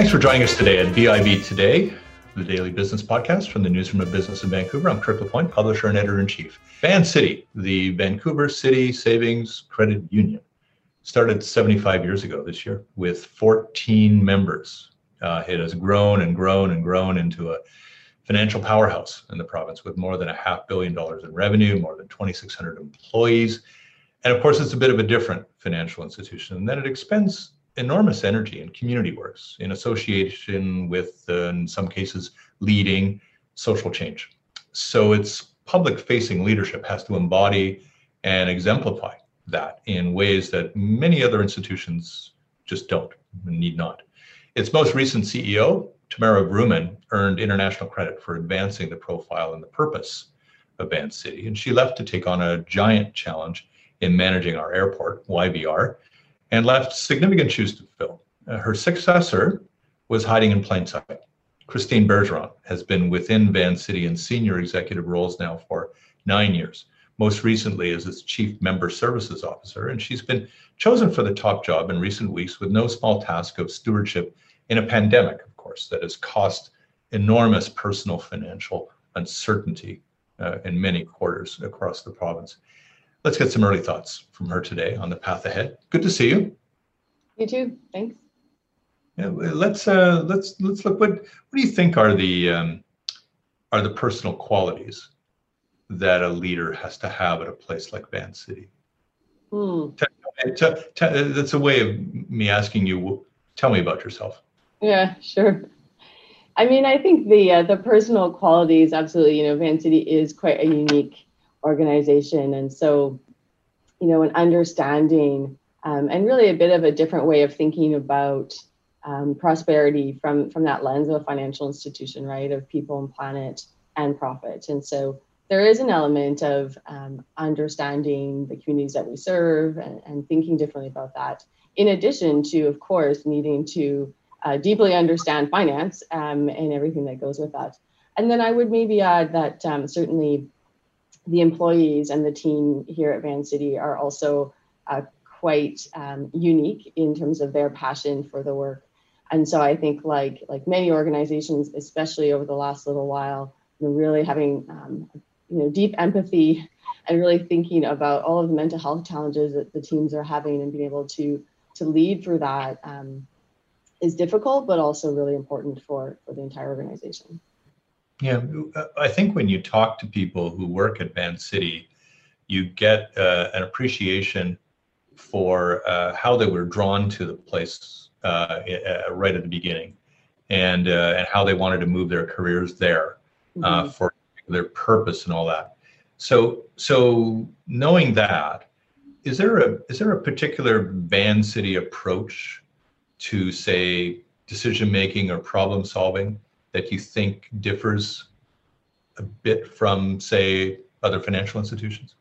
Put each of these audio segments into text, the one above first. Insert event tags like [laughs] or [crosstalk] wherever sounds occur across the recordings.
Thanks for joining us today at BIB Today, the daily business podcast from the Newsroom of Business in Vancouver. I'm Kirk LaPointe, publisher and editor in chief. Vancity, the Vancouver City Savings Credit Union, started 75 years ago this year with 14 members. Uh, it has grown and grown and grown into a financial powerhouse in the province with more than a half billion dollars in revenue, more than 2,600 employees. And of course, it's a bit of a different financial institution in that it expends enormous energy in community works in association with, uh, in some cases, leading social change. So its public facing leadership has to embody and exemplify that in ways that many other institutions just don't, need not. Its most recent CEO, Tamara Vrooman, earned international credit for advancing the profile and the purpose of Vancity. And she left to take on a giant challenge in managing our airport, YVR, and left significant shoes to fill. Uh, her successor was hiding in plain sight. Christine Bergeron has been within Vancity in senior executive roles now for nine years, most recently as its chief member services officer, and she's been chosen for the top job in recent weeks with no small task of stewardship in a pandemic, of course, that has cost enormous personal financial uncertainty uh, in many quarters across the province. Let's get some early thoughts from her today on the path ahead. Good to see you. You too. Thanks. Yeah, let's uh, let's let's look. What what do you think are the um, are the personal qualities that a leader has to have at a place like Vancity? Hmm. that's a way of me asking you. Tell me about yourself. Yeah, sure. I mean, I think the uh, the personal qualities absolutely. You know, Vancity is quite a unique organization. And so, you know, an understanding um, and really a bit of a different way of thinking about um, prosperity from from that lens of a financial institution, right? Of people and planet and profit. And so there is an element of um, understanding the communities that we serve and, and, thinking differently about that. In addition to, of course, needing to uh, deeply understand finance um, and everything that goes with that. And then I would maybe add that um, certainly the employees and the team here at Vancity are also uh, quite um, unique in terms of their passion for the work. And so I think like like many organizations, especially over the last little while, really having um, you know deep empathy and really thinking about all of the mental health challenges that the teams are having and being able to to lead through that um, is difficult, but also really important for for the entire organization. Yeah, I think when you talk to people who work at Vancity, you get uh, an appreciation for uh, how they were drawn to the place uh, uh right at the beginning, and uh, and how they wanted to move their careers there uh, mm-hmm. for their purpose and all that. So so knowing that, is there a is there a particular Vancity approach to say decision making or problem solving? That you think differs a bit from, say, other financial institutions?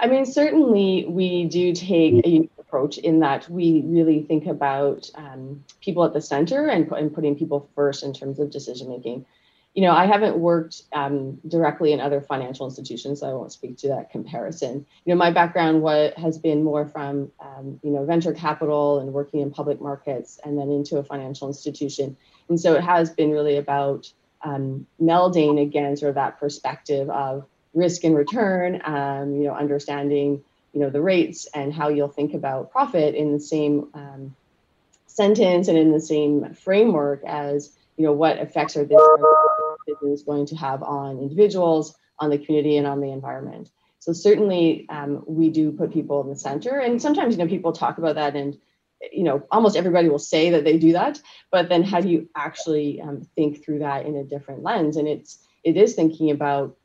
I mean, certainly we do take a unique approach in that we really think about um, people at the center and, and putting people first in terms of decision making. You know, I haven't worked um, directly in other financial institutions, so I won't speak to that comparison. You know, my background what has been more from um, you know venture capital and working in public markets, and then into a financial institution. And so it has been really about um, melding again sort of that perspective of risk and return, um, you know, understanding, you know, the rates and how you'll think about profit in the same um, sentence and in the same framework as, you know, what effects are this business going to have on individuals, on the community, and on the environment. So certainly um, we do put people in the center, and sometimes you know people talk about that and you know almost everybody will say that they do that but then how do you actually um, think through that in a different lens and it's it is thinking about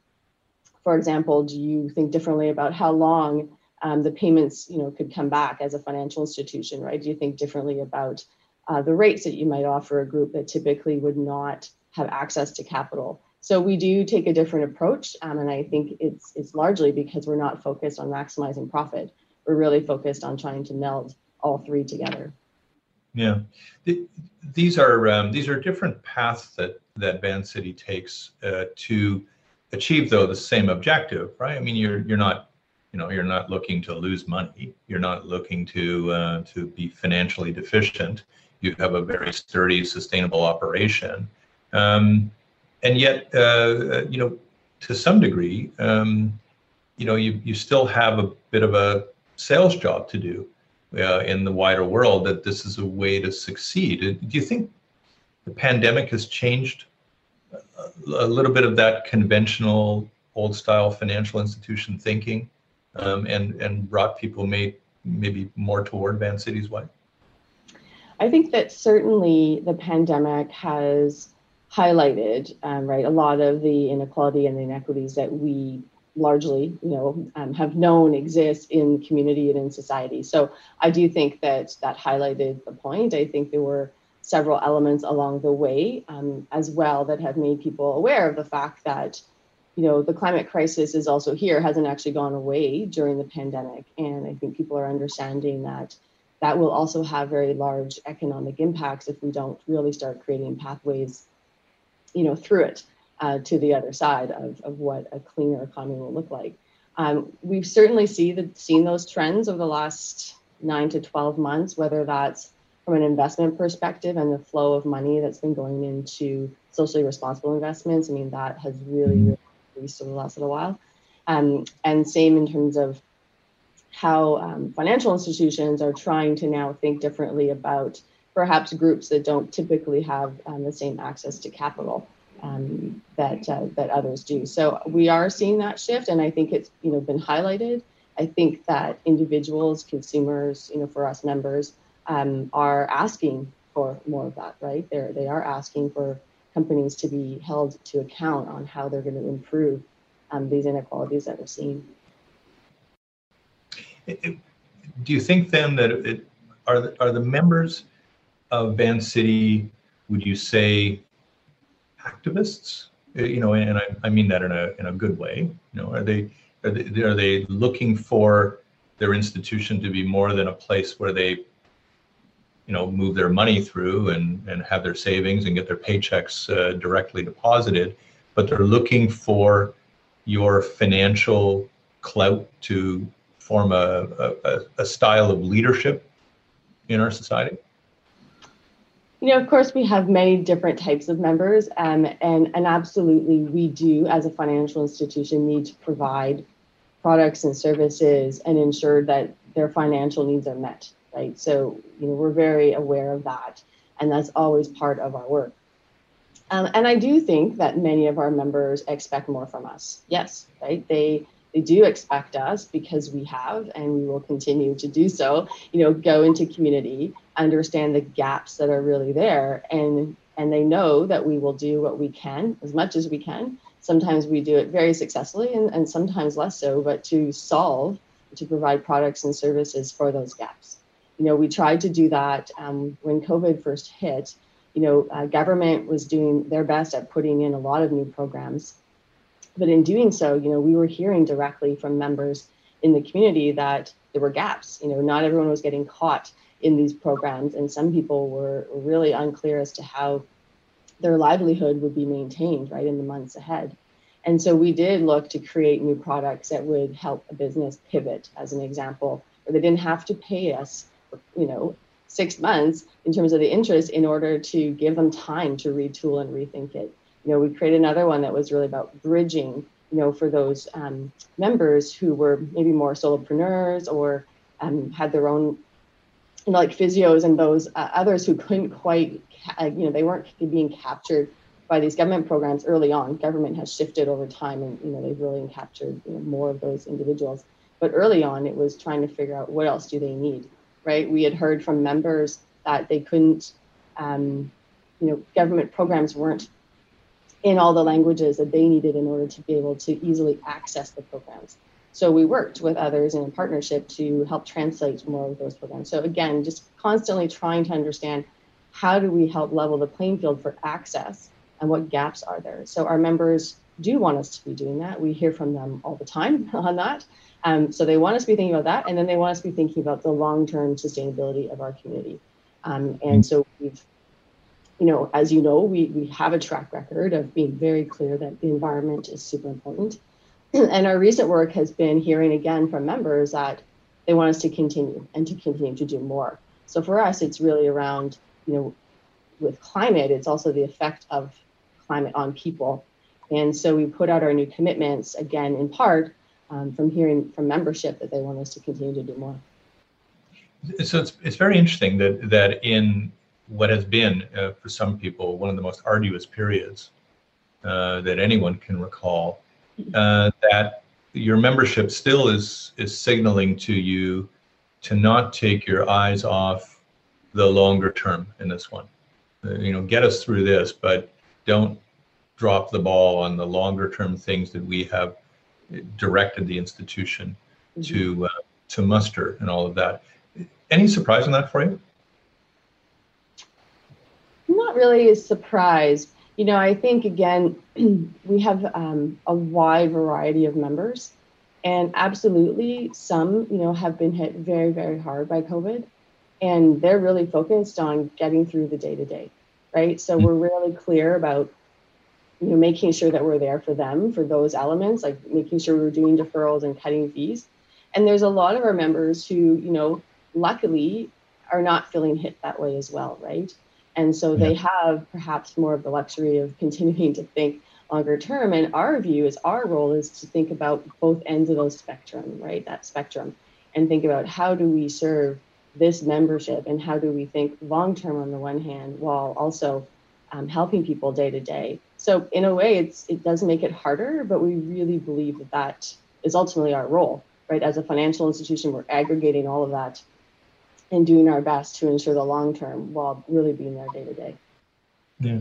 for example do you think differently about how long um, the payments you know could come back as a financial institution right do you think differently about uh, the rates that you might offer a group that typically would not have access to capital so we do take a different approach um, and i think it's it's largely because we're not focused on maximizing profit we're really focused on trying to meld all three together. Yeah, these are um, these are different paths that that Vancity takes uh, to achieve though the same objective, right? I mean, you're you're not you know you're not looking to lose money. You're not looking to uh, to be financially deficient. You have a very sturdy, sustainable operation. Um, and yet, uh, you know, to some degree, um, you know, you, you still have a bit of a sales job to do uh, in the wider world that this is a way to succeed. Do you think the pandemic has changed a little bit of that conventional old style financial institution thinking um, and, and brought people may, maybe more toward Vancity's way? I think that certainly the pandemic has highlighted, um, right, a lot of the inequality and the inequities that we largely, you know, um, have known exist in community and in society. So I do think that that highlighted the point. I think there were several elements along the way um, as well that have made people aware of the fact that, you know, the climate crisis is also here, hasn't actually gone away during the pandemic. And I think people are understanding that that will also have very large economic impacts if we don't really start creating pathways you know through it uh, to the other side of, of what a cleaner economy will look like. Um, we've certainly see the, seen those trends over the last nine to 12 months whether that's from an investment perspective and the flow of money that's been going into socially responsible investments. I mean that has really, really increased over the last little while. Um, and same in terms of how um, financial institutions are trying to now think differently about perhaps groups that don't typically have um, the same access to capital um, that uh, that others do. So we are seeing that shift, and I think it's you know been highlighted. I think that individuals, consumers, you know, for us members, um, are asking for more of that. Right? They they are asking for companies to be held to account on how they're going to improve um, these inequalities that we're seeing do you think then that it are the, are the members of Vancity, would you say, activists? Uh, you know, and I, I mean that in a in a good way. You know, are they are they, are they looking for their institution to be more than a place where they you know move their money through and and have their savings and get their paychecks uh, directly deposited but they're looking for your financial clout to form a, a, a style of leadership in our society? You know, of course, we have many different types of members, um, and and absolutely, we do as a financial institution need to provide products and services and ensure that their financial needs are met. Right. So, you know, we're very aware of that, and that's always part of our work. Um, and I do think that many of our members expect more from us. Yes, right. They they do expect us because we have and we will continue to do so you know go into community understand the gaps that are really there and and they know that we will do what we can as much as we can. Sometimes we do it very successfully and, and sometimes less so but to solve to provide products and services for those gaps. You know we tried to do that um, when covid first hit. You know uh, government was doing their best at putting in a lot of new programs but in doing so, you know, we were hearing directly from members in the community that there were gaps. You know, not everyone was getting caught in these programs, and some people were really unclear as to how their livelihood would be maintained right in the months ahead. And so we did look to create new products that would help a business pivot, as an example, where they didn't have to pay us, you know, six months in terms of the interest in order to give them time to retool and rethink it you know, we created another one that was really about bridging, you know, for those um, members who were maybe more solopreneurs or um, had their own, you know, like physios and those uh, others who couldn't quite, uh, you know, they weren't being captured by these government programs early on. Government has shifted over time, and you know, they've really captured you know, more of those individuals. But early on, it was trying to figure out what else do they need, right? We had heard from members that they couldn't, um, you know, government programs weren't in all the languages that they needed in order to be able to easily access the programs. So we worked with others in a partnership to help translate more of those programs. So again, just constantly trying to understand how do we help level the playing field for access and what gaps are there. So our members do want us to be doing that. We hear from them all the time [laughs] on that. Um, so they want us to be thinking about that, and then they want us to be thinking about the long-term sustainability of our community. Um, and so we've you know, as you know, we, we have a track record of being very clear that the environment is super important. [clears throat] and our recent work has been hearing again from members that they want us to continue and to continue to do more. So for us, it's really around you know, with climate, it's also the effect of climate on people. And so we put out our new commitments again, in part um, from hearing from membership that they want us to continue to do more. So it's, it's very interesting that that in what has been uh, for some people one of the most arduous periods uh, that anyone can recall, uh, that your membership still is is signaling to you to not take your eyes off the longer term in this one. Uh, you know, get us through this, but don't drop the ball on the longer term things that we have directed the institution mm-hmm. to uh, to muster and all of that. Any surprise in that for you? Not really a surprise. You know, I think again, [clears throat] we have um, a wide variety of members, and absolutely some, you know, have been hit very, very hard by COVID, and they're really focused on getting through the day to day, right? So mm-hmm. we're really clear about, you know, making sure that we're there for them for those elements, like making sure we're doing deferrals and cutting fees. And there's a lot of our members who, you know, luckily are not feeling hit that way as well, right? And so yeah. they have perhaps more of the luxury of [laughs] continuing to think longer term. And our view is our role is to think about both ends of those spectrum, right? That spectrum, and think about how do we serve this membership and how do we think long term on the one hand while also um, helping people day to day. So in a way, it's it does make it harder, but we really believe that that is ultimately our role, right? As a financial institution, we're aggregating all of that and doing our best to ensure the long term while really being there day to day. Yeah.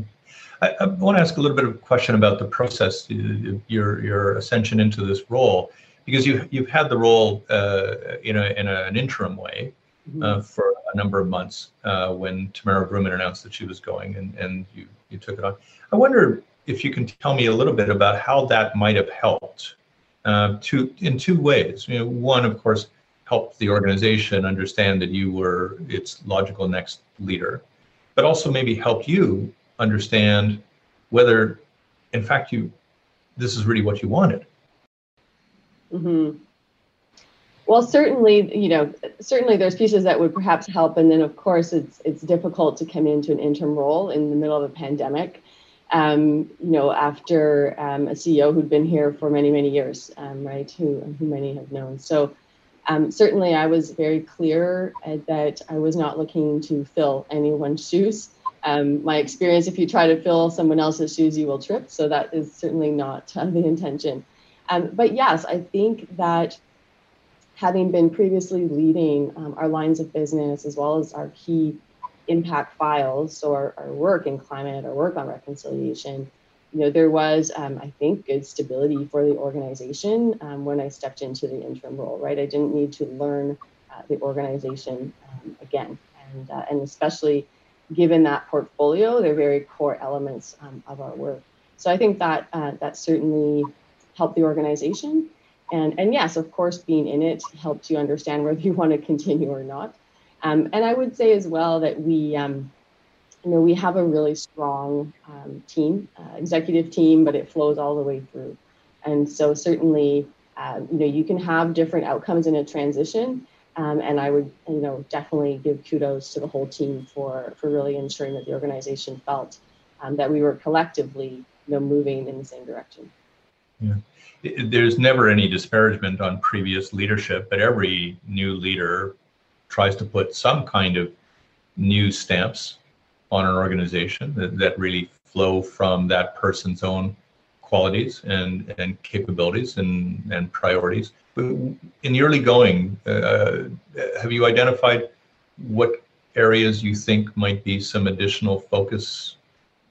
I, I, want to ask a little bit of a question about the process, your your ascension into this role, because you you've had the role uh, in a in a, an interim way mm-hmm. uh, for a number of months uh, when Tamara Vrooman announced that she was going, and and you you took it on. I wonder if you can tell me a little bit about how that might have helped uh, to in two ways. You know, one, of course, help the organization understand that you were its logical next leader, but also maybe help you understand whether, in fact, you this is really what you wanted. Mm-hmm. Well, certainly, you know, certainly there's pieces that would perhaps help, and then of course it's it's difficult to come into an interim role in the middle of a pandemic. Um, you know, after um, a CEO who'd been here for many many years, um, right? Who who many have known. So um, certainly, I was very clear uh, that I was not looking to fill anyone's shoes. Um, my experience, if you try to fill someone else's shoes, you will trip. So that is certainly not uh, the intention. Um, but yes, I think that having been previously leading um, our lines of business as well as our key impact files, so our, our work in climate, our work on reconciliation, you know, there was, um, I think, good stability for the organization um, when I stepped into the interim role, right? I didn't need to learn uh, the organization um, again. And, uh, and especially given that portfolio, they're very core elements um, of our work. So I think that uh, that certainly helped the organization. And, and yes, of course, being in it helps you understand whether you want to continue or not. Um, and I would say as well that we, um, you know, we have a really strong um, team, uh, executive team, but it flows all the way through. And so certainly, uh, you know, you can have different outcomes in a transition. Um, and I would, you know, definitely give kudos to the whole team for for really ensuring that the organization felt um, that we were collectively, you know, moving in the same direction. Yeah. There's never any disparagement on previous leadership, but every new leader tries to put some kind of new stamps on an organization that, that really flow from that person's own qualities and, and capabilities and, and priorities. In the early going, uh, have you identified what areas you think might be some additional focus,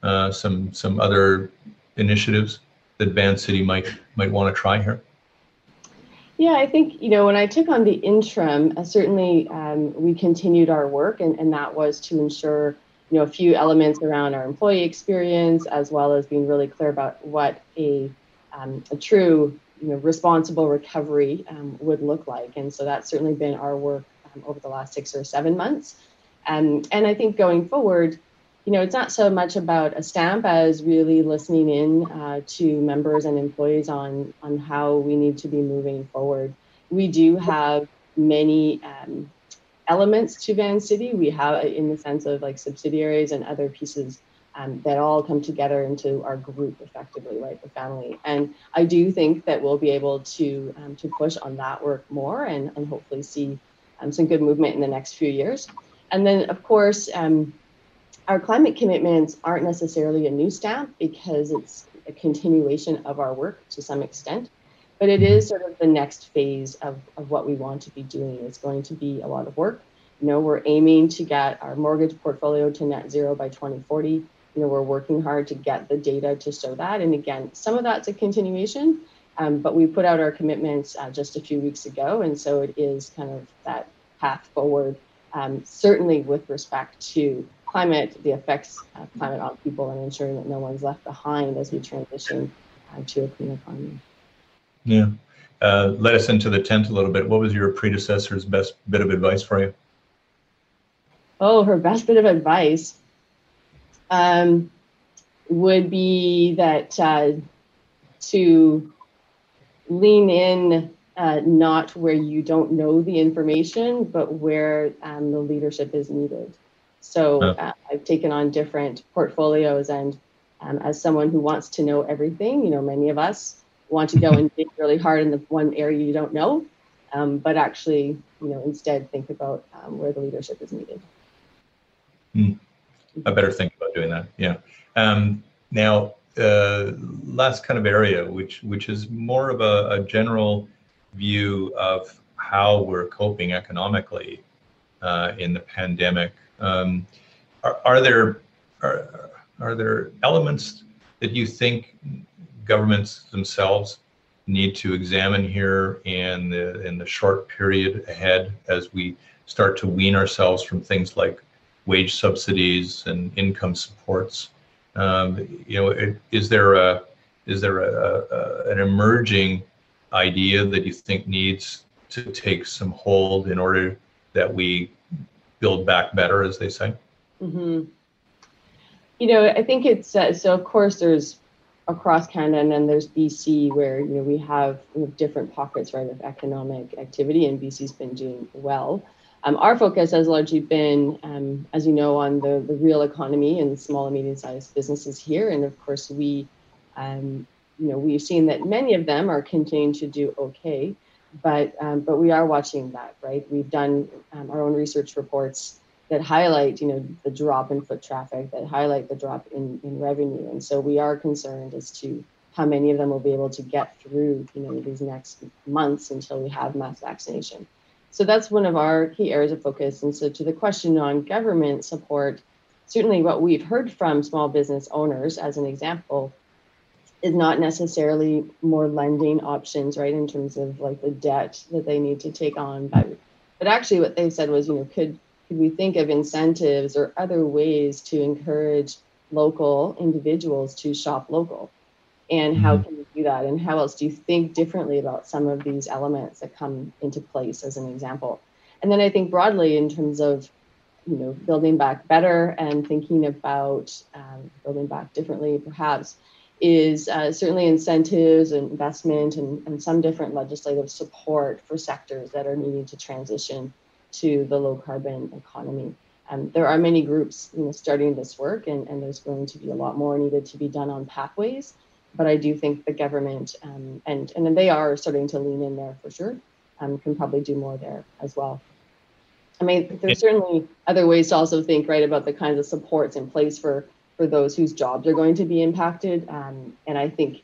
uh, some some other initiatives that Vancity might might want to try here? Yeah, I think you know when I took on the interim, uh, certainly um, we continued our work, and, and that was to ensure you know, a few elements around our employee experience, as well as being really clear about what a, um, a true, you know, responsible recovery um, would look like. And so that's certainly been our work um, over the last six or seven months. Um, and I think going forward, you know, it's not so much about a stamp as really listening in uh, to members and employees on on how we need to be moving forward. We do have many um, elements to Vancity. We have in the sense of like subsidiaries and other pieces um, that all come together into our group effectively, right, the family. And I do think that we'll be able to um, to push on that work more and, and hopefully see um, some good movement in the next few years. And then, of course, um, our climate commitments aren't necessarily a new stamp because it's a continuation of our work to some extent. But it is sort of the next phase of, of what we want to be doing. It's going to be a lot of work. You know, we're aiming to get our mortgage portfolio to net zero by 2040. You know, we're working hard to get the data to show that. And again, some of that's a continuation, um, but we put out our commitments uh, just a few weeks ago. And so it is kind of that path forward, um, certainly with respect to climate, the effects of climate on people, and ensuring that no one's left behind as we transition uh, to a clean economy. Yeah. Uh, let us into the tent a little bit. What was your predecessor's best bit of advice for you? Oh, her best bit of advice um, would be that uh, to lean in uh, not where you don't know the information, but where um, the leadership is needed. So uh, I've taken on different portfolios, and um, as someone who wants to know everything, you know, many of us want to go and dig really hard in the one area you don't know, um, but actually, you know, instead think about um, where the leadership is needed. Mm. I better think about doing that. Yeah. Um, now, uh, last kind of area, which which is more of a, a general view of how we're coping economically uh, in the pandemic. Um, are, are there are, are there elements that you think governments themselves need to examine here in the in the short period ahead as we start to wean ourselves from things like wage subsidies and income supports. Um, you know, is there a is there a, a, an emerging idea that you think needs to take some hold in order that we build back better, as they say? Mm-hmm. You know, I think it's uh, so. Of course, there's across Canada, and then there's BC, where you know we have you know, different pockets, right, of economic activity, and BC's been doing well. Um, our focus has largely been, um, as you know, on the, the real economy and small and medium-sized businesses here, and of course, we, um, you know, we've seen that many of them are continuing to do okay, but um, but we are watching that, right? We've done um, our own research reports that highlight, you know, the drop in foot traffic, that highlight the drop in, in revenue. And so we are concerned as to how many of them will be able to get through, you know, these next months until we have mass vaccination. So that's one of our key areas of focus. And so to the question on government support, certainly what we've heard from small business owners, as an example, is not necessarily more lending options, right, in terms of like the debt that they need to take on. But, but actually what they said was, you know, could could we think of incentives or other ways to encourage local individuals to shop local? And how mm-hmm. can we do that? And how else do you think differently about some of these elements that come into place as an example? And then I think broadly in terms of you know building back better and thinking about um, building back differently perhaps is uh, certainly incentives and investment and, and some different legislative support for sectors that are needing to transition to the low carbon economy. Um, there are many groups you know, starting this work, and, and there's going to be a lot more needed to be done on pathways. But I do think the government um, and and they are starting to lean in there for sure. Um, can probably do more there as well. I mean, there's certainly other ways to also think right about the kinds of supports in place for for those whose jobs are going to be impacted. Um, and I think,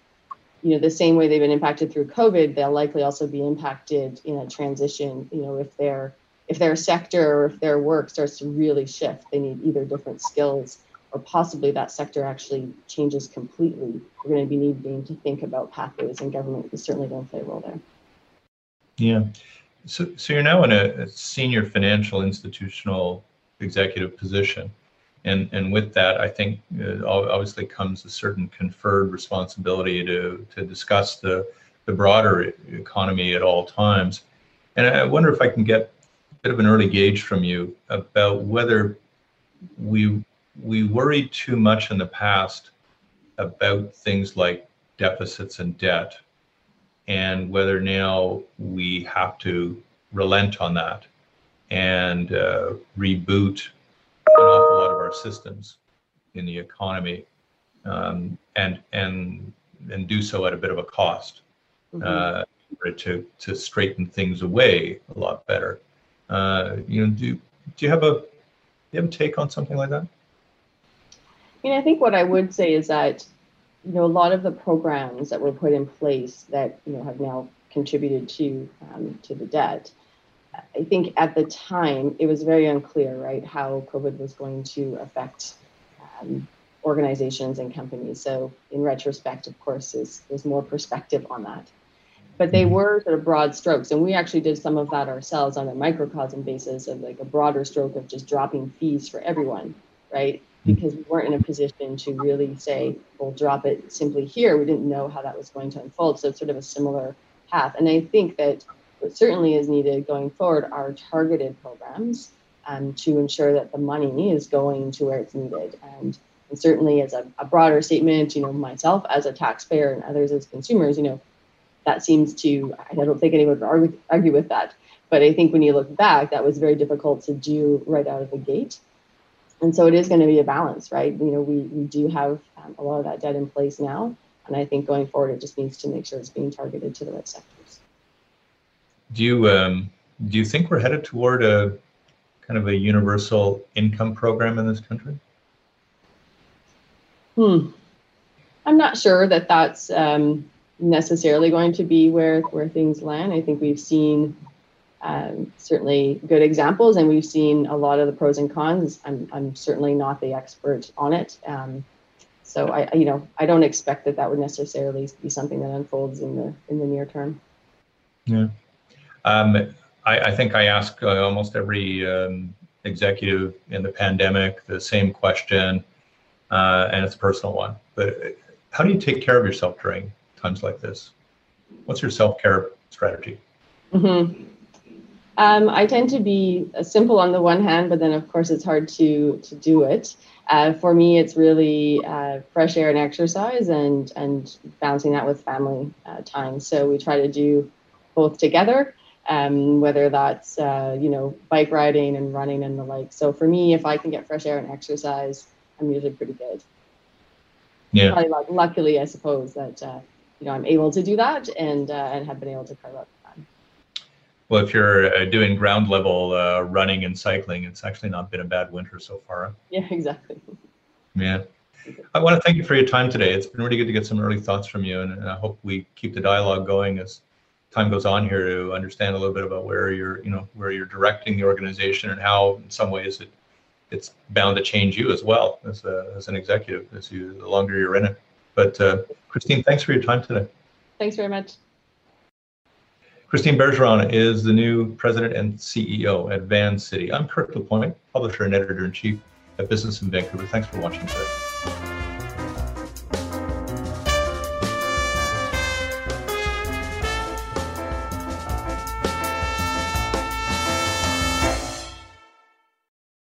you know, the same way they've been impacted through COVID, they'll likely also be impacted in a transition. You know, if they're if their sector or if their work starts to really shift, they need either different skills or possibly that sector actually changes completely. We're going to be needing to think about pathways, and government is certainly going to play a role there. Yeah. So, so you're now in a, a senior financial institutional executive position. And, and with that, I think uh, obviously comes a certain conferred responsibility to, to discuss the, the broader economy at all times. And I wonder if I can get bit of an early gauge from you about whether we we worried too much in the past about things like deficits and debt and whether now we have to relent on that and uh, reboot an awful lot of our systems in the economy, um, and and and do so at a bit of a cost mm-hmm. uh, to to straighten things away a lot better. Uh, you know, do do you have a do you have a take on something like that? I mean, I think what I would say is that you know a lot of the programs that were put in place that you know have now contributed to um, to the debt. I think at the time it was very unclear, right, how COVID was going to affect um, organizations and companies. So in retrospect, of course, there's, there's more perspective on that. But they mm-hmm. were sort of broad strokes, and we actually did some of that ourselves on a microcosm basis of like a broader stroke of just dropping fees for everyone, right? Mm-hmm. Because we weren't in a position to really say, we'll drop it simply here. We didn't know how that was going to unfold. So it's sort of a similar path. And I think that what certainly is needed going forward are targeted programs um, to ensure that the money is going to where it's needed. And, and certainly as a, a, broader statement, you know, myself as a taxpayer and others as consumers, you know, that seems to, I don't think anyone would argue, argue with that. But I think when you look back, that was very difficult to do right out of the gate. And so it is going to be a balance, right? You know, we, we do have um, a lot of that debt in place now. And I think going forward, it just needs to make sure it's being targeted to the right sectors. Do you um, do you think we're headed toward a kind of a universal income program in this country? Hmm. I'm not sure that that's um, necessarily going to be where where things land. I think we've seen um, certainly good examples, and we've seen a lot of the pros and cons. I'm I'm certainly not the expert on it. Um, so I, you know, I don't expect that that would necessarily be something that unfolds in the in the near term. Yeah, um, I, I, think I ask uh, almost every um, executive in the pandemic the same question, uh, and it's a personal one. But how do you take care of yourself during times like this? What's your self care strategy? Mm-hmm. Um, I tend to be simple on the one hand, but then of course it's hard to to do it. Uh, for me, it's really uh, fresh air and exercise, and and balancing that with family uh, time. So we try to do both together, um, whether that's uh, you know bike riding and running and the like. So for me, if I can get fresh air and exercise, I'm usually pretty good. Yeah. Probably, luckily, I suppose that uh, you know I'm able to do that and uh, and have been able to carve out time. well, if you're uh, doing ground level uh, running and cycling, it's actually not been a bad winter so far. Yeah, exactly. Yeah. I want to thank you for your time today. It's been really good to get some early thoughts from you, and, and I hope we keep the dialogue going as time goes on here to understand a little bit about where you're, you know, where you're directing the organization and how, in some ways, it it's bound to change you as well as a, as an executive as you the longer you're in it. But uh, Christine, thanks for your time today. Thanks very much. Christine Bergeron is the new president and CEO at Vancity. I'm Kirk LaPointe, publisher and editor in chief at Business in Vancouver. Thanks for watching today.